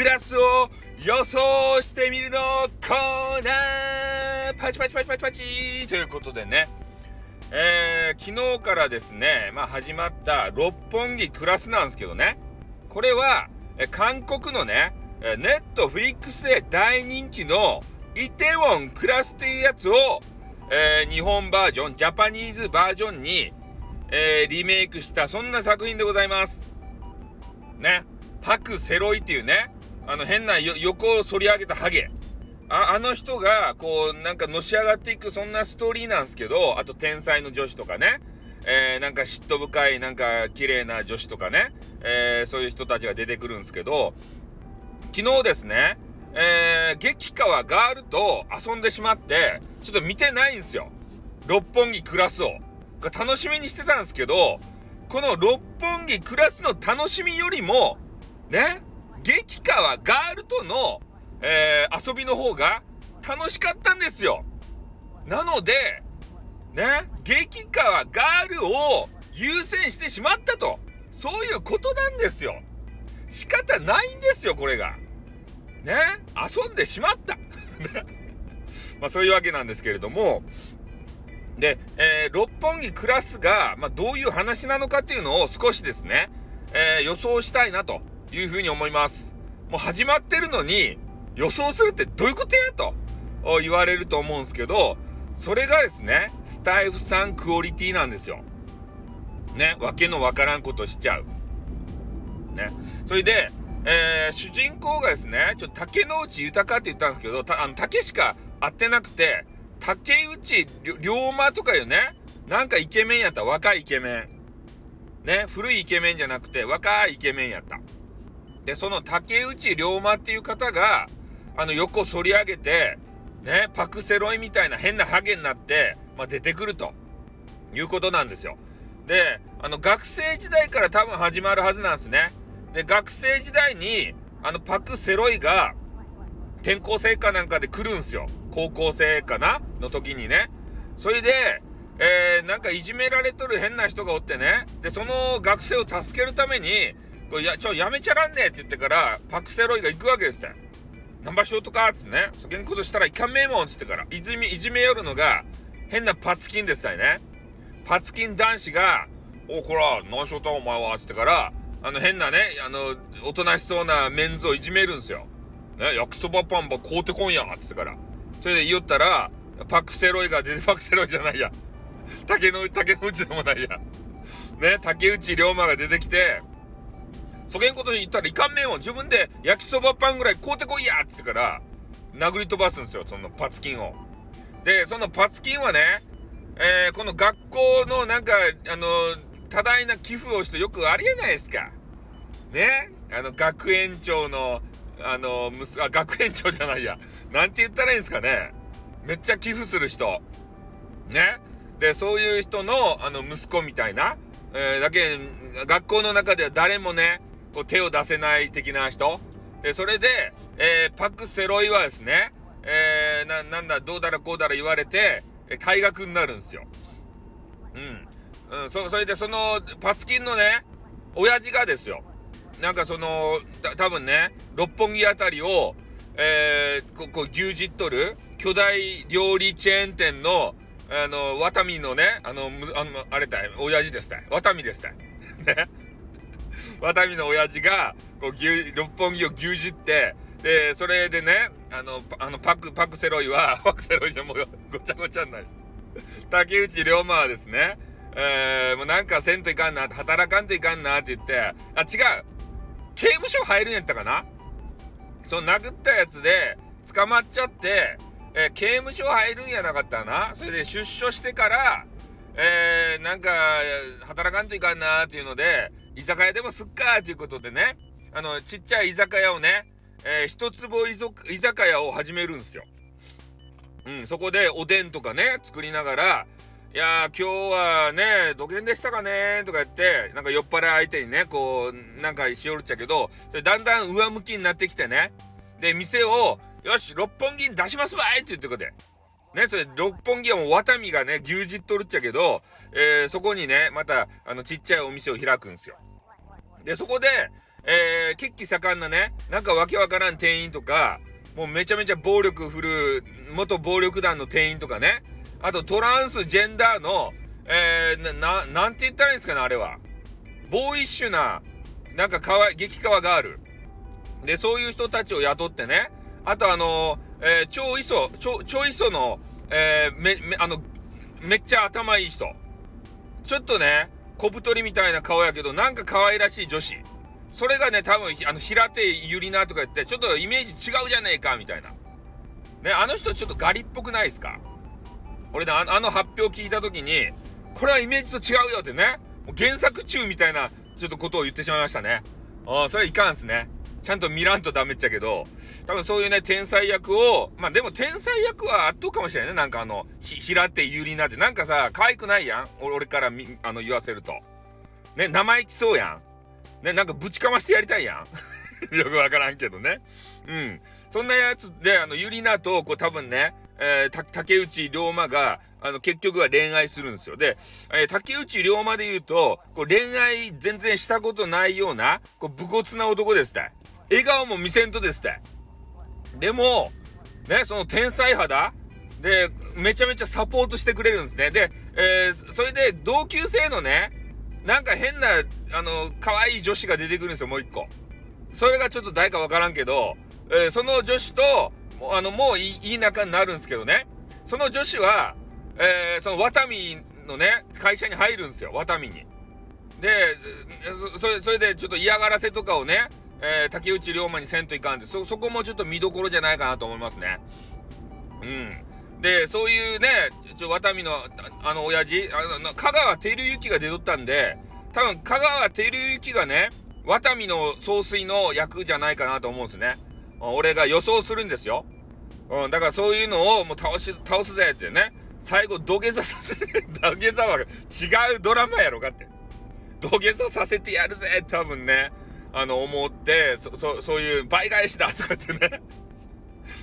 クラスを予想してみるのコーナーパチパチパチパチパチということでね、えー、昨日からですね、まあ始まった六本木クラスなんですけどね、これは、え韓国のね、ネットフリックスで大人気のイテウォンクラスっていうやつを、えー、日本バージョン、ジャパニーズバージョンに、えー、リメイクしたそんな作品でございます。ね。パク・セロイっていうね、あの変な横を反り上げたハゲ。ああの人が、こう、なんかのし上がっていく、そんなストーリーなんですけど、あと天才の女子とかね、えー、なんか嫉妬深い、なんか綺麗な女子とかね、えー、そういう人たちが出てくるんですけど、昨日ですね、えー、激川ガールと遊んでしまって、ちょっと見てないんですよ。六本木クラスを。楽しみにしてたんですけど、この六本木クラスの楽しみよりも、ね、激川ガールとの、えー、遊びの方が楽しかったんですよ。なので、ね、激川ガールを優先してしまったと。そういうことなんですよ。仕方ないんですよ、これが。ね遊んでしまった。まあそういうわけなんですけれども、で、えー、六本木クラスが、まあ、どういう話なのかっていうのを少しですね、えー、予想したいなというふうに思います。もう始まってるのに予想するってどういうことやと言われると思うんですけど、それがですね、スタイフさんクオリティなんですよ。ね、わけのわからんことしちゃう。ね。それで、えー、主人公がですね、ちょっと竹之内豊って言ったんですけど、たあの竹しか会ってなくて、竹内龍馬とかいうね、なんかイケメンやった、若いイケメン。ね、古いイケメンじゃなくて、若いイケメンやった。で、その竹内龍馬っていう方が、あの、横反り上げて、ね、パクセロイみたいな変なハゲになって、まあ、出てくるということなんですよ。で、あの、学生時代から多分始まるはずなんですね。で、学生時代に、あの、パクセロイが、転校生かなんかで来るんすよ。高校生かなの時にね。それで、えー、なんかいじめられとる変な人がおってね。で、その学生を助けるために、これや、ちょ、やめちゃらんねえって言ってから、パクセロイが行くわけですって。ナンバーショートかっつってね。そげんことしたらいかんめえもんっつってから、いじめ、いじめよるのが、変なパツキンですたいね。パツキン男子が、お、こら、何しようとお前はっ、つってから、あの変なね、あの、おとなしそうなメンズをいじめるんですよ。ね、焼きそばパンば買うてこんやっ、つってから。それで言ったら、パクセロイが出て、パクセロイじゃないや。竹の、竹の内でもないや。ね、竹内龍馬が出てきて、そげんこと言ったらいかんめんを自分で焼きそばパンぐらい買うてこいやって言ってから、殴り飛ばすんですよ、そのパツキンを。で、そのパツキンはね、えー、この学校のなんか、あの、多大な寄付をしてよくありえないですか。ねあの、学園長の、あの、息あ、学園長じゃないや。なんて言ったらいいんですかね。めっちゃ寄付する人。ねで、そういう人の、あの、息子みたいな、えー、だけ、学校の中では誰もね、こう手を出せない的な人。で、それで、えー、パク・セロイはですね、えー、な、なんだ、どうだらこうだら言われて、え退学になるんですよ。うん。うん、そ、それでその、パツキンのね、親父がですよ。なんかその、た多分ね、六本木あたりを、えー、ここ牛耳っとる巨大料理チェーン店の、あの、ワタミのね、あの、あの、あれだい、親父ですた。ワタミですた。ね。ワタミの親父が、こう、牛、六本木を牛耳って、で、それでね、あの、あの、パク、パクセロイは、パクセロイでもうごちゃごちゃになる。竹内龍馬はですね、えー、もうなんかせんといかんな、働かんといかんなって言って、あ、違う刑務所入るんやったかな？その殴ったやつで捕まっちゃって、えー、刑務所入るんやなかったな？それで出所してから、えー、なんか、働かんといかんなっていうので、居酒屋でもすっかっていうことでね、あの、ちっちゃい居酒屋をね、えー、一坪居酒屋を始めるんですよ。うん、そこでおでんとかね、作りながら、いやー、今日はね、土下でしたかねとか言って、なんか酔っ払い相手にね、こう、なんかしよるっちゃけど、それだんだん上向きになってきてね。で、店を、よし、六本木に出しますわいって言ってことで。ね、それ、六本木はもうワタミがね、牛耳っとるっちゃけど、えー、そこにね、また、あの、ちっちゃいお店を開くんですよ。で、そこで、えー、血気盛んなね、なんかわけわからん店員とか、もうめちゃめちゃ暴力振るう元暴力団の店員とかね、あとトランスジェンダーの、えー、な、なんて言ったらいいんですかね、あれは。ボーイッシュな、なんかかわい、激カワガール。で、そういう人たちを雇ってね、あとあのー、えー、超磯、超、超磯の、えー、め、め、あの、めっちゃ頭いい人。ちょっとね、小太りみたいな顔やけど、なんか可愛らしい女子。それがね、多分、あの、平手ゆりなとか言って、ちょっとイメージ違うじゃねえか、みたいな。ね、あの人ちょっとガリっぽくないですか？俺ね、あの発表聞いた時に、これはイメージと違うよってね、もう原作中みたいな、ちょっとことを言ってしまいましたね。ああ、それはいかんすね。ちゃんと見らんとダメっちゃけど、多分そういうね、天才役を、まあでも天才役は圧倒かもしれないね。なんかあの、ひ、平手ゆりなって、なんかさ、可愛くないやん？俺からみ、あの、言わせると。ね、生意気そうやん。ね、なんかぶちかましてやりたいやん。よくわからんけどね。うん。そんなやつで、あの、ゆりなと、こう多分ね、えー、竹内涼真が、あの、結局は恋愛するんですよ。で、えー、竹内涼真で言うと、こう恋愛全然したことないような、こう、武骨な男ですって。笑顔も見せんとですって。でも、ね、その天才肌で、めちゃめちゃサポートしてくれるんですね。で、えー、それで同級生のね、なんか変な、あの、可愛い女子が出てくるんですよ、もう一個。それがちょっと誰かわからんけど、えー、その女子と、あの、もういい仲になるんですけどね。その女子は、えー、そのワタミのね、会社に入るんですよ、ワタミに。で、それ、それでちょっと嫌がらせとかをね、えー、竹内涼真にせんといかんで、そ、そこもちょっと見どころじゃないかなと思いますね。うん。で、そういうね、ちょ、ワタミの、あの、親父、あの、香川照之が出とったんで、多分、香川照之がね、ワタミの総帥の役じゃないかなと思うんですね。俺が予想するんですよ。うん、だからそういうのをもう倒し、倒すぜってね。最後土下座させて、土下座は違うドラマやろかって。土下座させてやるぜって多分ね、あの、思って、そ、そ、そういう倍返しだとかってね、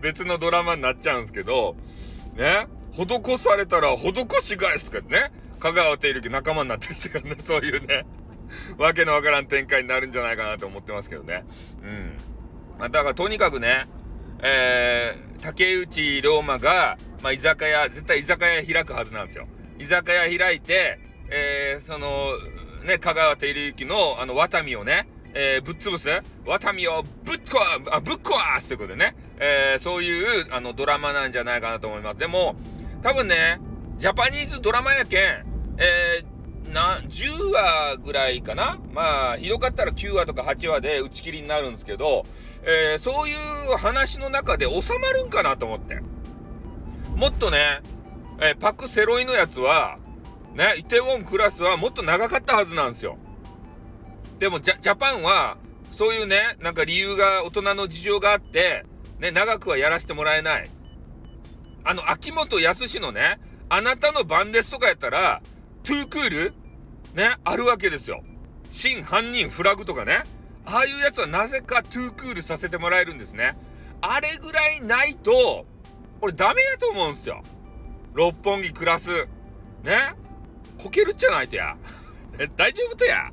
別のドラマになっちゃうんですけど、ね、施されたら施し返すとかってね、香川照之仲間になったりしてからね、そういうね、わけのわからん展開になるんじゃないかなと思ってますけどね。うん。まあ、だからとにかくね、えー、竹内涼真が、まあ、居酒屋、絶対居酒屋開くはずなんですよ。居酒屋開いて、えー、その、ね、香川照之の、あの、ワタミをね、えー、ぶっ潰すワタミをぶっこあ、ぶっ壊すということでね、えー、そういう、あの、ドラマなんじゃないかなと思います。でも、多分ね、ジャパニーズドラマやけん、えー、な、10話ぐらいかな？まあ、ひどかったら9話とか8話で打ち切りになるんですけど、えー、そういう話の中で収まるんかなと思って。もっとね、えー、パクセロイのやつは、ね、イテウォンクラスはもっと長かったはずなんですよ。でもジャ、ジャパンは、そういうね、なんか理由が、大人の事情があって、ね、長くはやらせてもらえない。あの、秋元康のね、あなたの番ですとかやったら、トゥークール？ね、あるわけですよ。真犯人フラグとかね。ああいうやつはなぜかトゥークールさせてもらえるんですね。あれぐらいないと、俺ダメやと思うんすよ。六本木クラス。ねこけるっちゃないとや。大丈夫とや。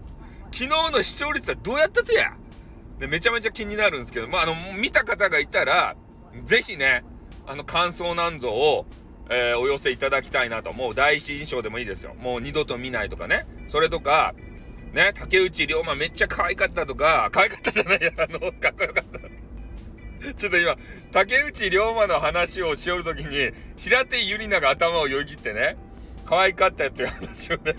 昨日の視聴率はどうやったとやで、めちゃめちゃ気になるんですけど、まあ、あの、見た方がいたら、ぜひね、あの、感想なんぞを、えー、お寄せいただきたいなと。もう第一印象でもいいですよ。もう二度と見ないとかね。それとか、ね、竹内涼真めっちゃ可愛かったとか、可愛かったじゃないや、あの、かっこよかった。ちょっと今、竹内涼真の話をしよるときに、平手ゆりなが頭をよぎってね、可愛かったっていう話をね、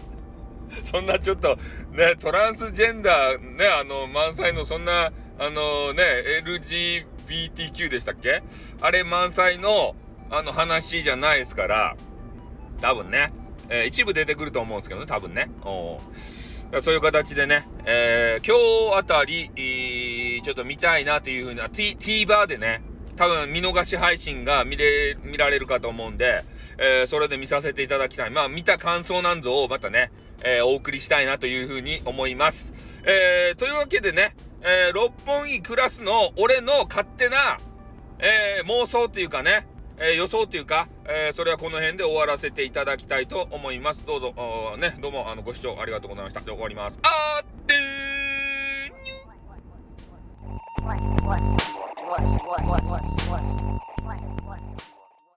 そんなちょっと、ね、トランスジェンダー、ね、あの、満載の、そんな、あのね、LGBTQ でしたっけ？あれ満載の、あの話じゃないですから、多分ね、えー、一部出てくると思うんですけどね、多分ね。おそういう形でね、えー、今日あたり、ちょっと見たいなというふうな、T、TVer でね、多分見逃し配信が見れ、見られるかと思うんで、えー、それで見させていただきたい。まあ、見た感想なんぞをまたね、えー、お送りしたいなというふうに思います。えー、というわけでね、えー、六本木クラスの俺の勝手な、えー、妄想というかね、えー、予想というか、えー、それはこの辺で終わらせていただきたいと思います。どうぞ、ね、どうもあのご視聴ありがとうございました。で終わります。あーでーにゅ